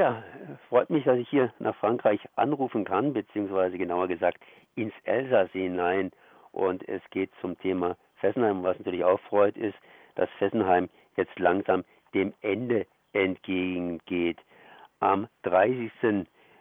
Ja, freut mich, dass ich hier nach Frankreich anrufen kann, beziehungsweise genauer gesagt ins Elsass hinein. Und es geht zum Thema Fessenheim. Was natürlich auch freut, ist, dass Fessenheim jetzt langsam dem Ende entgegengeht. Am 30.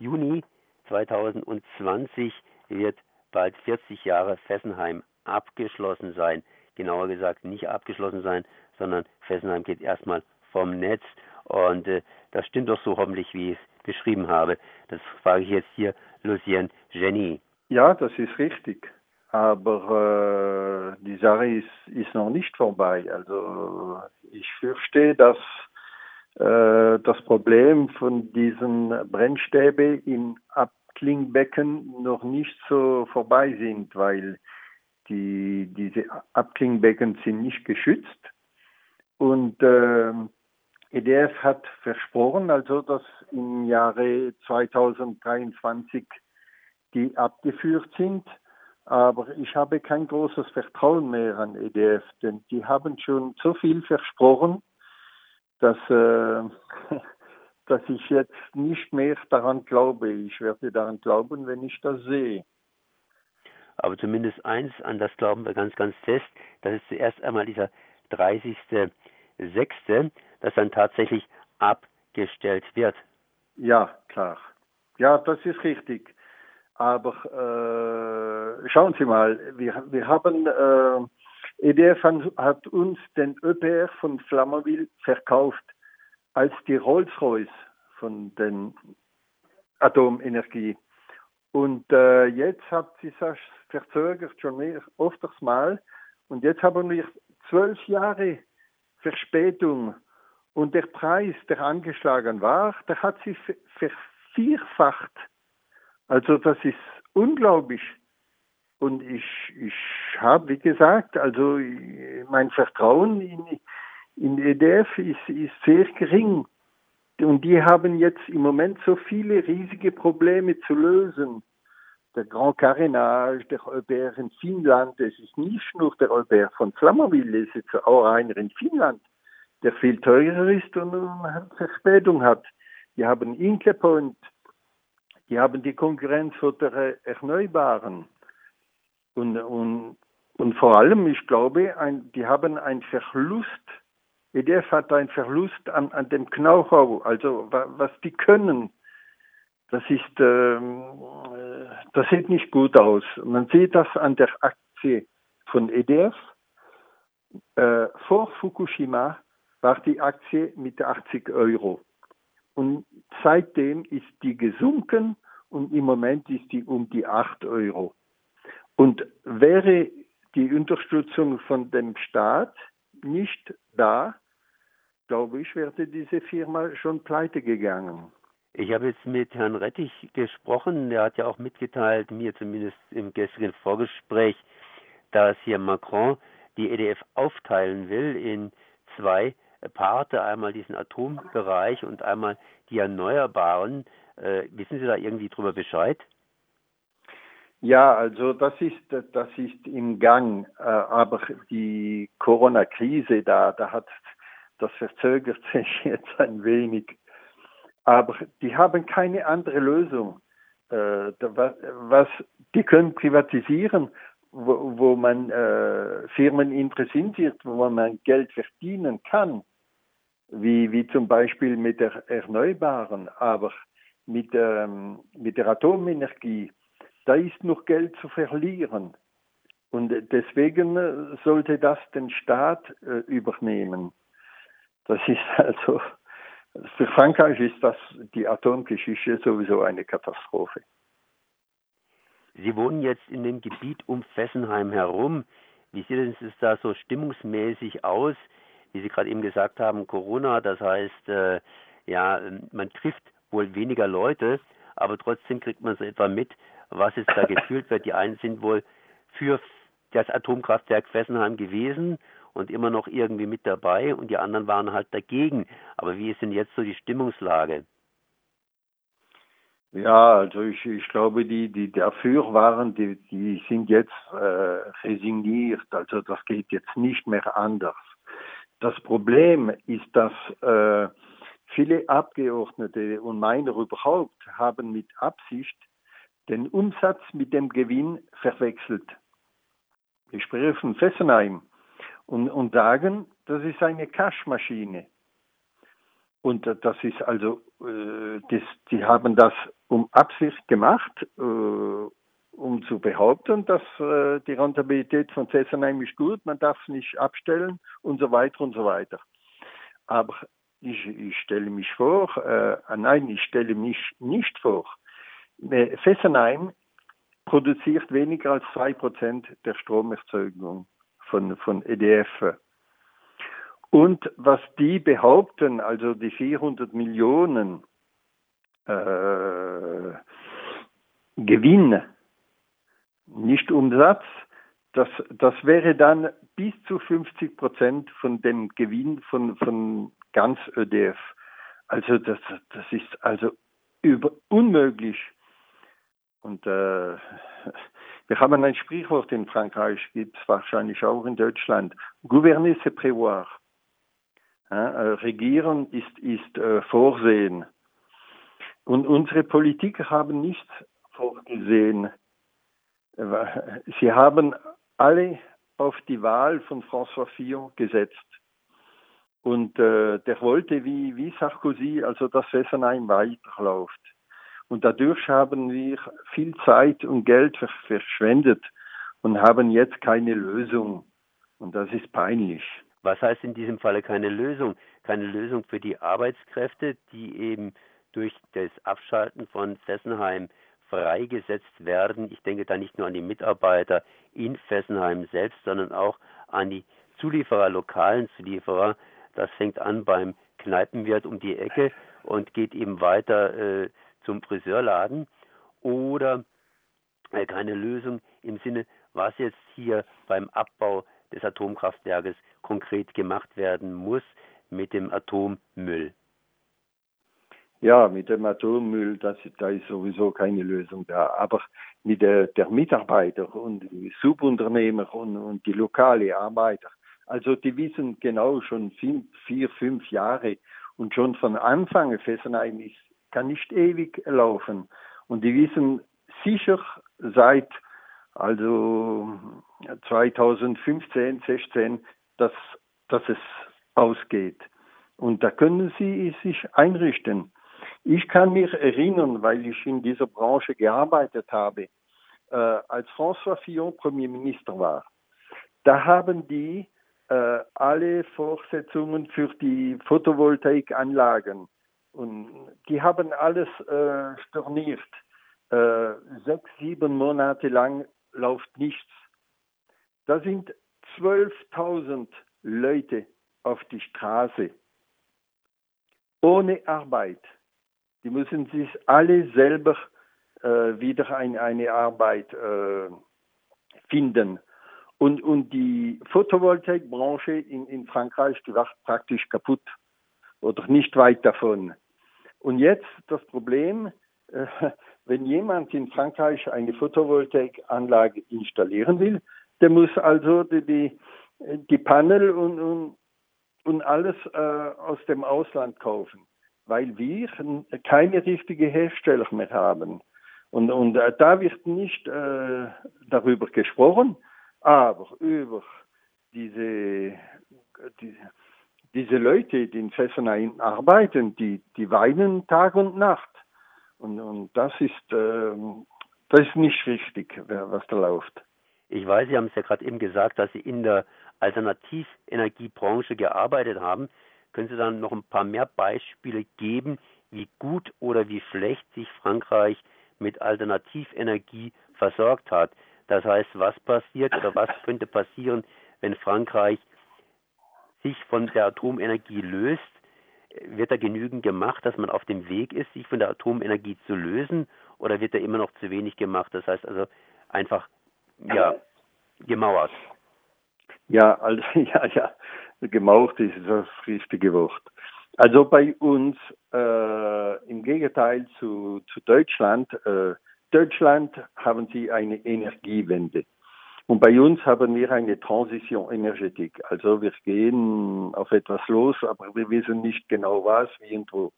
Juni 2020 wird bald 40 Jahre Fessenheim abgeschlossen sein. Genauer gesagt nicht abgeschlossen sein, sondern Fessenheim geht erstmal vom Netz. Und äh, das stimmt doch so hoffentlich, wie ich es beschrieben habe. Das frage ich jetzt hier Lucien Jenny. Ja, das ist richtig. Aber äh, die Sache ist, ist noch nicht vorbei. Also ich fürchte, dass äh, das Problem von diesen Brennstäbe im Abklingbecken noch nicht so vorbei sind, weil die, diese Abklingbecken sind nicht geschützt. Und äh, EDF hat versprochen, also dass im Jahre 2023 die abgeführt sind. Aber ich habe kein großes Vertrauen mehr an EDF, denn die haben schon so viel versprochen, dass, äh, dass ich jetzt nicht mehr daran glaube. Ich werde daran glauben, wenn ich das sehe. Aber zumindest eins, an das glauben wir ganz, ganz fest, das ist zuerst einmal dieser 30.06., das dann tatsächlich abgestellt wird. Ja, klar. Ja, das ist richtig. Aber äh, schauen Sie mal, wir, wir haben, äh, EDF hat uns den ÖPR von Flamanville verkauft als die Rolls-Royce von den Atomenergie. Und äh, jetzt hat sie das verzögert schon mehr, öfters mal. Und jetzt haben wir zwölf Jahre Verspätung. Und der Preis, der angeschlagen war, der hat sich vervierfacht. Also das ist unglaublich. Und ich, ich habe, wie gesagt, also mein Vertrauen in, in EDF ist, ist sehr gering. Und die haben jetzt im Moment so viele riesige Probleme zu lösen. Der Grand Carénage, der EuBR in Finnland, es ist nicht nur der EuBR von Flammerville, es ist auch einer in Finnland, der viel teurer ist und eine Verspätung hat. Die haben Inkle Point, die haben die Konkurrenz von der Erneuerbaren. Und, und, und vor allem, ich glaube, ein, die haben einen Verlust EDF hat einen Verlust an, an dem Know-how, also was die können. Das ist, ähm, äh, das sieht nicht gut aus. Man sieht das an der Aktie von EDF. Äh, vor Fukushima war die Aktie mit 80 Euro. Und seitdem ist die gesunken und im Moment ist die um die 8 Euro. Und wäre die Unterstützung von dem Staat nicht da, glaube ich, wäre diese Firma schon pleite gegangen. Ich habe jetzt mit Herrn Rettich gesprochen. Der hat ja auch mitgeteilt, mir zumindest im gestrigen Vorgespräch, dass hier Macron die EDF aufteilen will in zwei Parte, einmal diesen Atombereich und einmal die Erneuerbaren. Äh, wissen Sie da irgendwie drüber Bescheid? Ja, also das ist das ist im Gang, äh, aber die Corona-Krise da, da hat das verzögert sich jetzt ein wenig. Aber die haben keine andere Lösung. Äh, was, die können privatisieren, wo, wo man äh, Firmen interessiert, wo man Geld verdienen kann, wie, wie zum Beispiel mit der Erneuerbaren, aber mit, ähm, mit der Atomenergie, da ist noch Geld zu verlieren. Und deswegen äh, sollte das den Staat äh, übernehmen. Das ist also, für Frankreich ist das die Atomgeschichte sowieso eine Katastrophe. Sie wohnen jetzt in dem Gebiet um Fessenheim herum. Wie sieht es da so stimmungsmäßig aus? Wie Sie gerade eben gesagt haben, Corona, das heißt, äh, ja, man trifft wohl weniger Leute, aber trotzdem kriegt man so etwa mit, was es da gefühlt wird. Die einen sind wohl für das Atomkraftwerk Fessenheim gewesen und immer noch irgendwie mit dabei und die anderen waren halt dagegen. Aber wie ist denn jetzt so die Stimmungslage? Ja, also ich, ich glaube, die, die dafür waren, die, die sind jetzt äh, resigniert. Also das geht jetzt nicht mehr anders. Das Problem ist, dass äh, viele Abgeordnete und meiner überhaupt haben mit Absicht den Umsatz mit dem Gewinn verwechselt. Ich spreche von Fessenheim und, und sagen, das ist eine Cashmaschine. Und das ist also, äh, das, die haben das um Absicht gemacht, äh, um zu behaupten, dass äh, die Rentabilität von Fessenheim ist gut, man darf es nicht abstellen und so weiter und so weiter. Aber ich, ich stelle mich vor, äh, nein, ich stelle mich nicht vor. Äh, Fessenheim produziert weniger als zwei Prozent der Stromerzeugung von, von EDF. Und was die behaupten, also die 400 Millionen äh, Gewinn, nicht Umsatz, das, das wäre dann bis zu 50 Prozent von dem Gewinn von, von ganz ÖDF. Also das, das ist also über, unmöglich. Und äh, wir haben ein Sprichwort in Frankreich, gibt es wahrscheinlich auch in Deutschland. Gouverner c'est prévoir. Ja, äh, regieren ist, ist äh, Vorsehen. Und unsere Politiker haben nichts vorgesehen. Sie haben alle auf die Wahl von François Fillon gesetzt. Und äh, der wollte wie, wie Sarkozy, also dass Fessenheim weiterläuft. Und dadurch haben wir viel Zeit und Geld verschwendet und haben jetzt keine Lösung. Und das ist peinlich. Was heißt in diesem Falle keine Lösung? Keine Lösung für die Arbeitskräfte, die eben durch das Abschalten von Fessenheim freigesetzt werden. Ich denke da nicht nur an die Mitarbeiter in Fessenheim selbst, sondern auch an die Zulieferer, lokalen Zulieferer. Das fängt an beim Kneipenwirt um die Ecke und geht eben weiter äh, zum Friseurladen. Oder äh, keine Lösung im Sinne, was jetzt hier beim Abbau des Atomkraftwerkes konkret gemacht werden muss mit dem Atommüll. Ja, mit dem Atommüll, das, da ist sowieso keine Lösung da. Aber mit der, der Mitarbeiter und Subunternehmer und, und die lokale Arbeiter, also die wissen genau schon vier, vier, fünf Jahre und schon von Anfang Fessenheim ist, kann nicht ewig laufen. Und die wissen sicher seit also 2015, 16, dass, dass es ausgeht. Und da können sie sich einrichten. Ich kann mich erinnern, weil ich in dieser Branche gearbeitet habe, äh, als François Fillon Premierminister war. Da haben die äh, alle Vorsetzungen für die Photovoltaikanlagen und die haben alles äh, storniert. Äh, sechs, sieben Monate lang läuft nichts. Da sind 12.000 Leute auf die Straße ohne Arbeit. Die müssen sich alle selber äh, wieder ein, eine Arbeit äh, finden. Und, und die Photovoltaikbranche in, in Frankreich, die war praktisch kaputt oder nicht weit davon. Und jetzt das Problem, äh, wenn jemand in Frankreich eine Photovoltaikanlage installieren will, der muss also die, die, die Panel und, und, und alles äh, aus dem Ausland kaufen weil wir keine richtige Hersteller mehr haben. Und, und äh, da wird nicht äh, darüber gesprochen, aber über diese, die, diese Leute, die in Fessenheim arbeiten, die, die weinen Tag und Nacht. Und, und das ist äh, das ist nicht richtig, was da läuft. Ich weiß, Sie haben es ja gerade eben gesagt, dass Sie in der Alternativenergiebranche gearbeitet haben. Können Sie dann noch ein paar mehr Beispiele geben, wie gut oder wie schlecht sich Frankreich mit Alternativenergie versorgt hat? Das heißt, was passiert oder was könnte passieren, wenn Frankreich sich von der Atomenergie löst? Wird da genügend gemacht, dass man auf dem Weg ist, sich von der Atomenergie zu lösen? Oder wird da immer noch zu wenig gemacht? Das heißt also einfach, ja, gemauert. Ja, also, ja, ja gemaucht ist das richtige Wort. Also bei uns äh, im Gegenteil zu, zu Deutschland, äh, Deutschland haben sie eine Energiewende. Und bei uns haben wir eine Transition Energetik. Also wir gehen auf etwas los, aber wir wissen nicht genau was, wie und wo.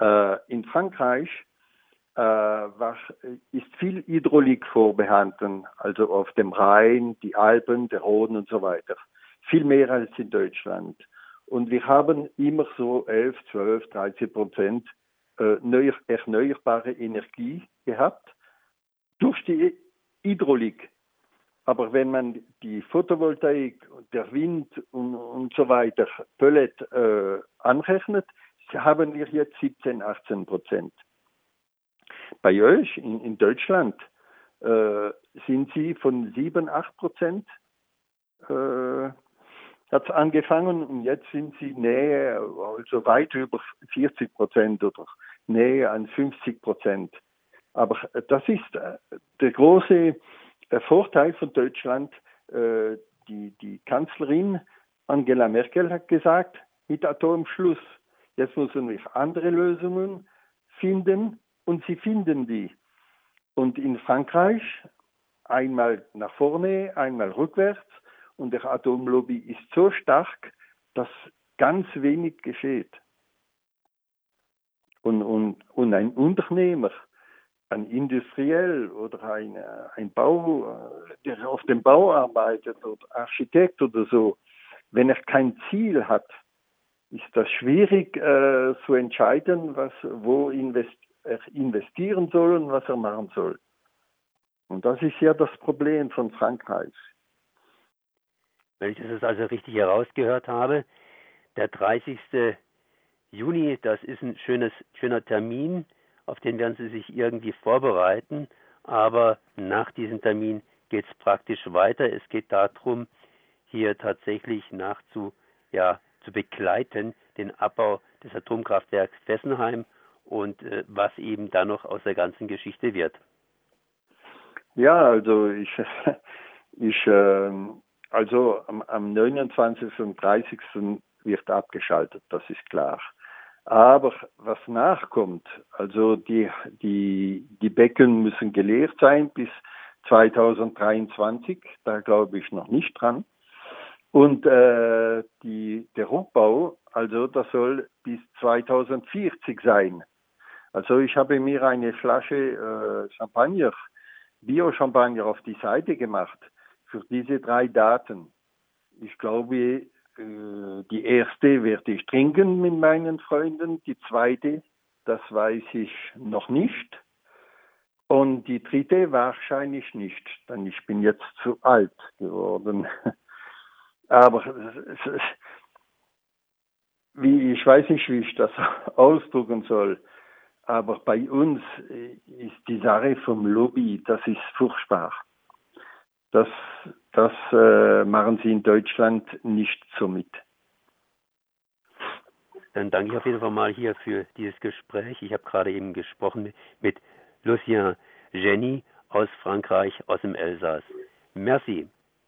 Äh, in Frankreich äh, war, ist viel Hydraulik vorbehalten, also auf dem Rhein, die Alpen, der Rhone und so weiter. Viel mehr als in Deutschland. Und wir haben immer so 11, 12, 13 Prozent äh, erneuerbare Energie gehabt durch die Hydraulik. Aber wenn man die Photovoltaik, der Wind und, und so weiter, Pellet äh, anrechnet, haben wir jetzt 17, 18 Prozent. Bei euch in, in Deutschland äh, sind sie von 7, 8 Prozent äh, hat angefangen und jetzt sind sie näher, also weit über 40 Prozent oder näher an 50 Prozent. Aber das ist äh, der große der Vorteil von Deutschland, äh, die, die Kanzlerin Angela Merkel hat gesagt, mit Atomschluss. Jetzt müssen wir andere Lösungen finden und sie finden die. Und in Frankreich einmal nach vorne, einmal rückwärts und der Atomlobby ist so stark, dass ganz wenig geschieht. Und, und, und ein Unternehmer, ein Industriell oder ein, ein Bau, der auf dem Bau arbeitet oder Architekt oder so, wenn er kein Ziel hat, ist das schwierig äh, zu entscheiden, was, wo invest er investieren soll und was er machen soll. Und das ist ja das Problem von Frankreich. Wenn ich das also richtig herausgehört habe, der 30. Juni, das ist ein schönes, schöner Termin auf den werden Sie sich irgendwie vorbereiten, aber nach diesem Termin geht es praktisch weiter. Es geht darum, hier tatsächlich nachzu, ja, zu begleiten, den Abbau des Atomkraftwerks Fessenheim und äh, was eben da noch aus der ganzen Geschichte wird. Ja, also ich, ich äh, also am, am 29. und 30. wird abgeschaltet, das ist klar. Aber was nachkommt, also die, die, die Becken müssen geleert sein bis 2023, da glaube ich noch nicht dran. Und äh, die, der Rückbau, also das soll bis 2040 sein. Also ich habe mir eine Flasche äh, Champagner, Bio-Champagner auf die Seite gemacht für diese drei Daten. Ich glaube, äh, die erste werde ich trinken mit meinen Freunden, die zweite, das weiß ich noch nicht. Und die dritte wahrscheinlich nicht, denn ich bin jetzt zu alt geworden. Aber wie, ich weiß nicht, wie ich das ausdrücken soll. Aber bei uns ist die Sache vom Lobby, das ist furchtbar. Das, das äh, machen sie in Deutschland nicht so mit. Dann danke ich auf jeden Fall mal hier für dieses Gespräch. Ich habe gerade eben gesprochen mit Lucien Jenny aus Frankreich, aus dem Elsass. Merci.